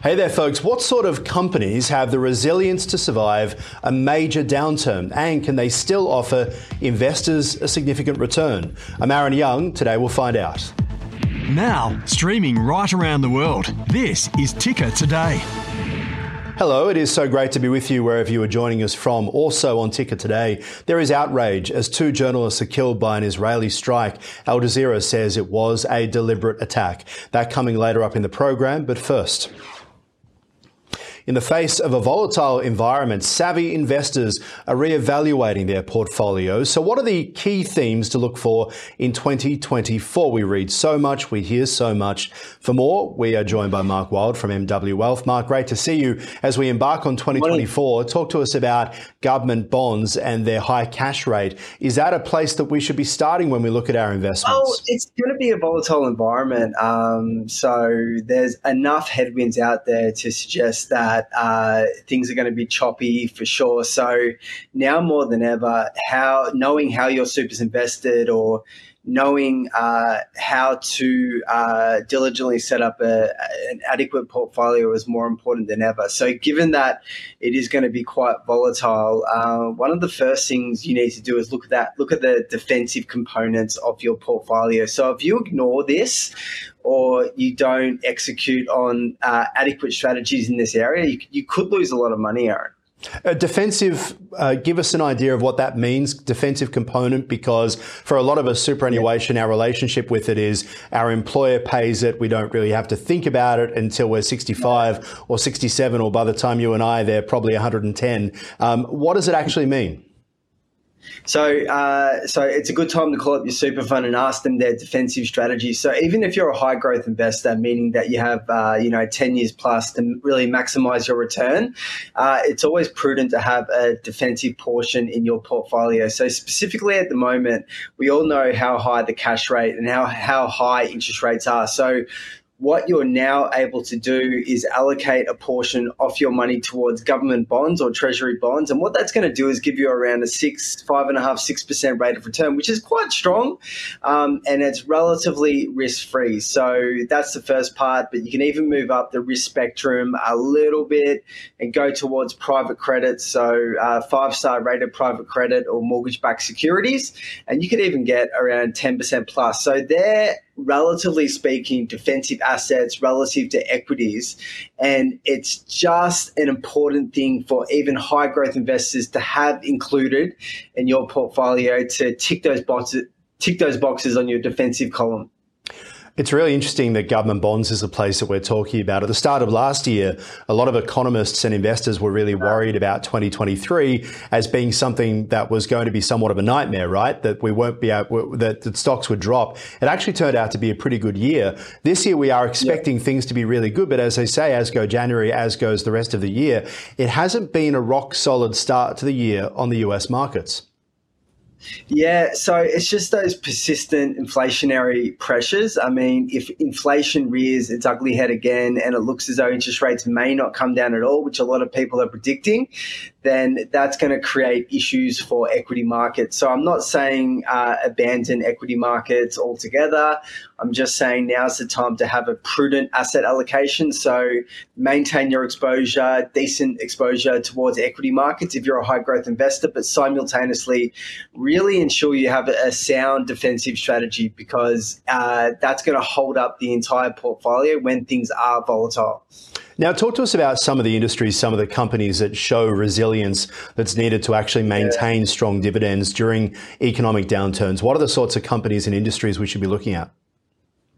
Hey there, folks. What sort of companies have the resilience to survive a major downturn? And can they still offer investors a significant return? I'm Aaron Young. Today we'll find out. Now, streaming right around the world, this is Ticker Today. Hello, it is so great to be with you wherever you are joining us from. Also on Ticker today, there is outrage as two journalists are killed by an Israeli strike. Al Jazeera says it was a deliberate attack. That coming later up in the program, but first. In the face of a volatile environment, savvy investors are re-evaluating their portfolios. So what are the key themes to look for in 2024? We read so much, we hear so much. For more, we are joined by Mark Wild from MW Wealth. Mark, great to see you as we embark on 2024. Talk to us about government bonds and their high cash rate. Is that a place that we should be starting when we look at our investments? Well, it's going to be a volatile environment. Um, so there's enough headwinds out there to suggest that that uh, things are going to be choppy for sure. So now more than ever, how knowing how your super's invested or knowing uh, how to uh, diligently set up a, an adequate portfolio is more important than ever. So, given that it is going to be quite volatile, uh, one of the first things you need to do is look at that. Look at the defensive components of your portfolio. So, if you ignore this, or you don't execute on uh, adequate strategies in this area, you, you could lose a lot of money, Aaron. A defensive, uh, give us an idea of what that means, defensive component, because for a lot of us, superannuation, our relationship with it is our employer pays it. We don't really have to think about it until we're 65 or 67, or by the time you and I, they're probably 110. Um, what does it actually mean? So, uh, so it's a good time to call up your super fund and ask them their defensive strategy. So, even if you're a high growth investor, meaning that you have uh, you know ten years plus to really maximize your return, uh, it's always prudent to have a defensive portion in your portfolio. So, specifically at the moment, we all know how high the cash rate and how how high interest rates are. So, what you're now able to do is allocate a portion of your money towards government bonds or treasury bonds. And what that's going to do is give you around a six, five and a half, six percent rate of return, which is quite strong. Um, and it's relatively risk free. So that's the first part. But you can even move up the risk spectrum a little bit and go towards private credit. So uh, five star rated private credit or mortgage backed securities. And you could even get around 10% plus. So they're relatively speaking, defensive assets relative to equities. And it's just an important thing for even high growth investors to have included in your portfolio to tick those boxes, tick those boxes on your defensive column. It's really interesting that government bonds is the place that we're talking about. At the start of last year, a lot of economists and investors were really worried about 2023 as being something that was going to be somewhat of a nightmare, right? That we won't be able, that, that stocks would drop. It actually turned out to be a pretty good year. This year, we are expecting things to be really good, but as they say, as go January, as goes the rest of the year, it hasn't been a rock solid start to the year on the US markets. Yeah, so it's just those persistent inflationary pressures. I mean, if inflation rears its ugly head again and it looks as though interest rates may not come down at all, which a lot of people are predicting, then that's going to create issues for equity markets. So I'm not saying uh, abandon equity markets altogether. I'm just saying now's the time to have a prudent asset allocation. So maintain your exposure, decent exposure towards equity markets if you're a high growth investor, but simultaneously really ensure you have a sound defensive strategy because uh, that's going to hold up the entire portfolio when things are volatile. Now, talk to us about some of the industries, some of the companies that show resilience that's needed to actually maintain yeah. strong dividends during economic downturns. What are the sorts of companies and industries we should be looking at?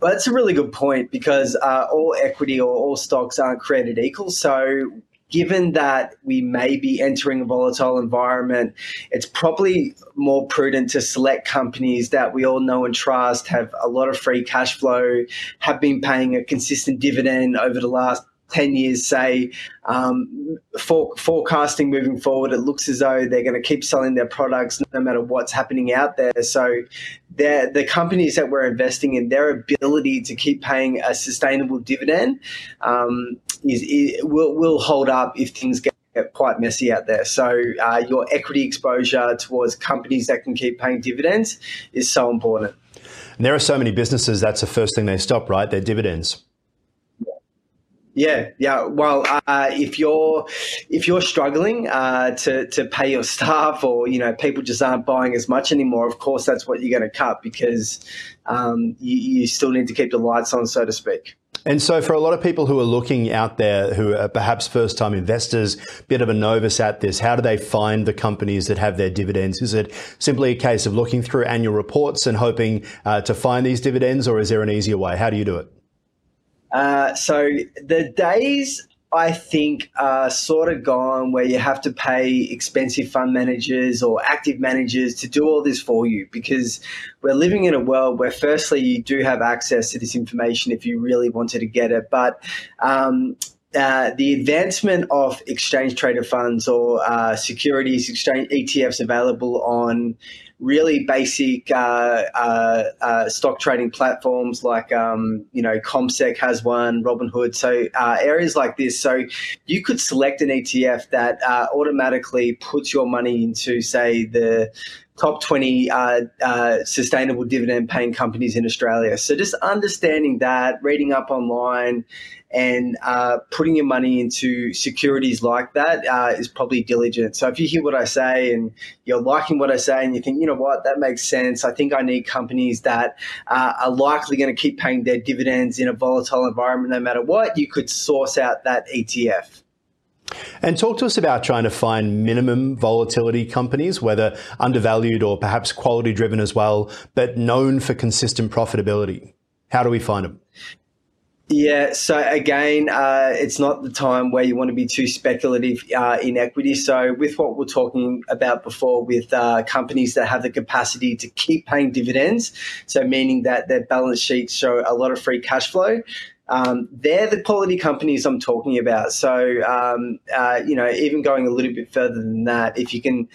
Well, that's a really good point because uh, all equity or all stocks aren't created equal. So, given that we may be entering a volatile environment, it's probably more prudent to select companies that we all know and trust, have a lot of free cash flow, have been paying a consistent dividend over the last 10 years say um, for, forecasting moving forward it looks as though they're going to keep selling their products no matter what's happening out there so the companies that we're investing in their ability to keep paying a sustainable dividend um, is, is, will, will hold up if things get quite messy out there. So uh, your equity exposure towards companies that can keep paying dividends is so important. And there are so many businesses that's the first thing they stop, right? Their dividends. Yeah, yeah. Well, uh, if you're if you're struggling uh, to to pay your staff, or you know people just aren't buying as much anymore, of course that's what you're going to cut because um, you, you still need to keep the lights on, so to speak. And so, for a lot of people who are looking out there who are perhaps first time investors, bit of a novice at this, how do they find the companies that have their dividends? Is it simply a case of looking through annual reports and hoping uh, to find these dividends, or is there an easier way? How do you do it? Uh, so, the days I think are sort of gone where you have to pay expensive fund managers or active managers to do all this for you because we're living in a world where, firstly, you do have access to this information if you really wanted to get it. But um, uh, the advancement of exchange traded funds or uh, securities exchange ETFs available on really basic uh, uh, uh, stock trading platforms like um, you know CommSec has one, Robinhood. So areas like this. So you could select an ETF that automatically puts your money into, say, the top 20 uh, uh, sustainable dividend paying companies in Australia. So just understanding that, reading up online, and uh, putting your money into securities like that uh, is probably diligent. So if you hear what I say and you're liking what I say and you think, you know what, that makes sense. I think I need companies that uh, are likely going to keep paying their dividends in a volatile environment no matter what, you could source out that ETF. And talk to us about trying to find minimum volatility companies, whether undervalued or perhaps quality driven as well, but known for consistent profitability. How do we find them? Yeah, so again, uh, it's not the time where you want to be too speculative uh, in equity. So, with what we're talking about before, with uh, companies that have the capacity to keep paying dividends, so meaning that their balance sheets show a lot of free cash flow, um, they're the quality companies I'm talking about. So, um, uh, you know, even going a little bit further than that, if you can,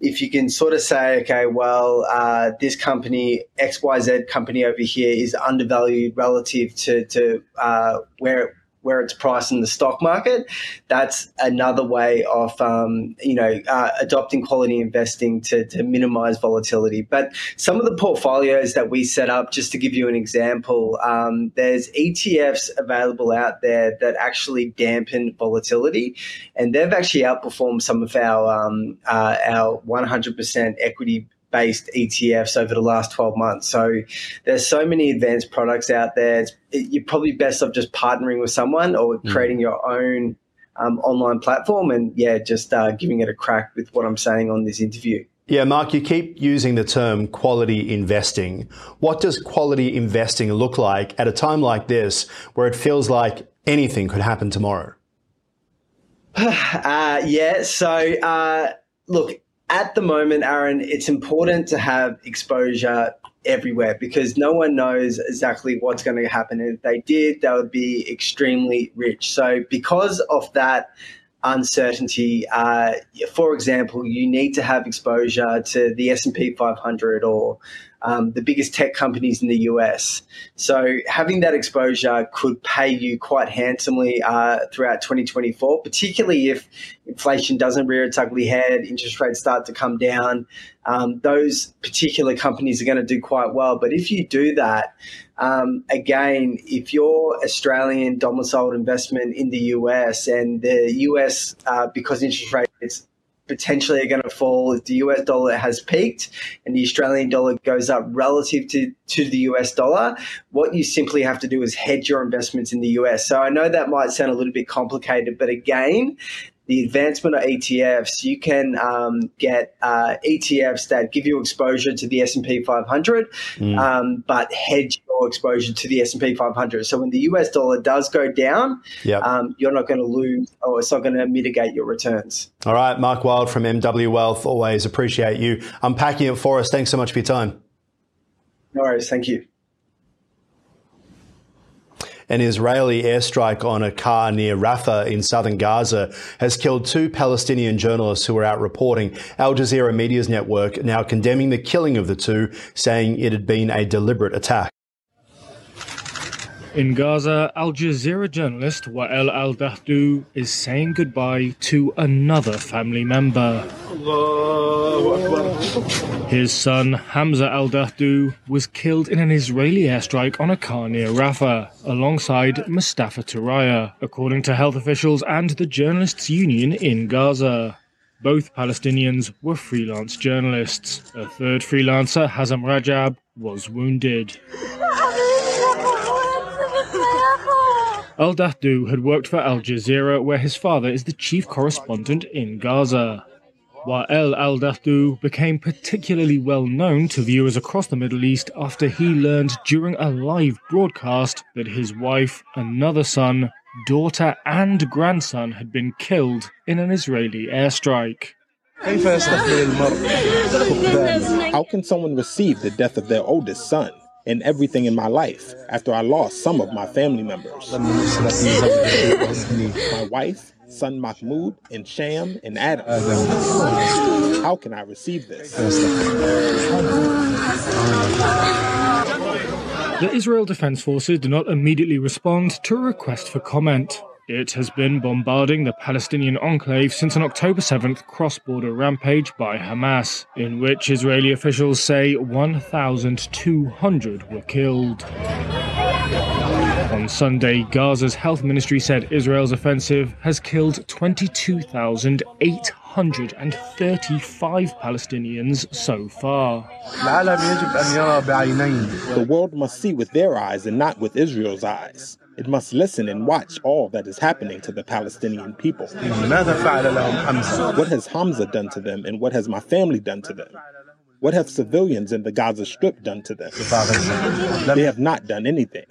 if you can sort of say, okay, well, uh, this company X Y Z company over here is undervalued relative to to uh, where where it's priced in the stock market. That's another way of um, you know uh, adopting quality investing to, to minimize volatility. But some of the portfolios that we set up, just to give you an example, um, there's ETFs available out there that actually dampen volatility, and they've actually outperformed some of our um, uh, our 100% equity based ETFs over the last 12 months. So there's so many advanced products out there. It's, it, you're probably best off just partnering with someone or mm. creating your own um, online platform and yeah, just uh, giving it a crack with what I'm saying on this interview. Yeah, Mark, you keep using the term quality investing. What does quality investing look like at a time like this where it feels like anything could happen tomorrow? uh, yeah, so uh, look, at the moment, Aaron, it's important to have exposure everywhere because no one knows exactly what's going to happen. And if they did, they would be extremely rich. So, because of that uncertainty, uh, for example, you need to have exposure to the S and P 500 or um, the biggest tech companies in the US. So having that exposure could pay you quite handsomely uh, throughout 2024, particularly if inflation doesn't rear its ugly head, interest rates start to come down. Um, those particular companies are going to do quite well. But if you do that, um, again, if you're Australian domiciled investment in the US and the US, uh, because interest rates potentially are going to fall if the US dollar has peaked and the Australian dollar goes up relative to, to the US dollar. What you simply have to do is hedge your investments in the US. So I know that might sound a little bit complicated, but again, the advancement of ETFs, you can um, get uh, ETFs that give you exposure to the S and P 500, mm. um, but hedge your exposure to the S and P 500. So when the US dollar does go down, yep. um, you're not going to lose, or it's not going to mitigate your returns. All right, Mark Wild from MW Wealth. Always appreciate you unpacking it for us. Thanks so much for your time. No worries. Thank you. An Israeli airstrike on a car near Rafah in southern Gaza has killed two Palestinian journalists who were out reporting. Al Jazeera Media's network now condemning the killing of the two, saying it had been a deliberate attack. In Gaza, Al Jazeera journalist Wael Al Dahdouh is saying goodbye to another family member. His son, Hamza al Dahdouh, was killed in an Israeli airstrike on a car near Rafah, alongside Mustafa Turaya, according to health officials and the Journalists' Union in Gaza. Both Palestinians were freelance journalists. A third freelancer, Hazem Rajab, was wounded. Al Dahdouh had worked for Al Jazeera, where his father is the chief correspondent in Gaza. Wael al Dahdouh became particularly well known to viewers across the Middle East after he learned during a live broadcast that his wife, another son, daughter, and grandson had been killed in an Israeli airstrike. How can someone receive the death of their oldest son and everything in my life after I lost some of my family members? my wife, son Mahmoud, and Sham, and Adam. How can I receive this? The Israel Defense Forces do not immediately respond to a request for comment. It has been bombarding the Palestinian enclave since an October 7th cross border rampage by Hamas, in which Israeli officials say 1,200 were killed. On Sunday, Gaza's health ministry said Israel's offensive has killed 22,835 Palestinians so far. The world must see with their eyes and not with Israel's eyes. It must listen and watch all that is happening to the Palestinian people. What has Hamza done to them and what has my family done to them? What have civilians in the Gaza Strip done to them? They have not done anything.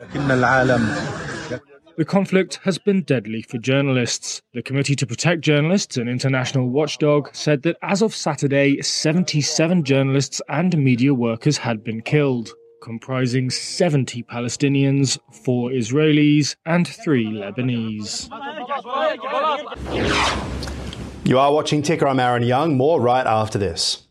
The conflict has been deadly for journalists. The Committee to Protect Journalists, an international watchdog, said that as of Saturday, 77 journalists and media workers had been killed, comprising 70 Palestinians, 4 Israelis, and 3 Lebanese. You are watching Ticker. I'm Aaron Young. More right after this.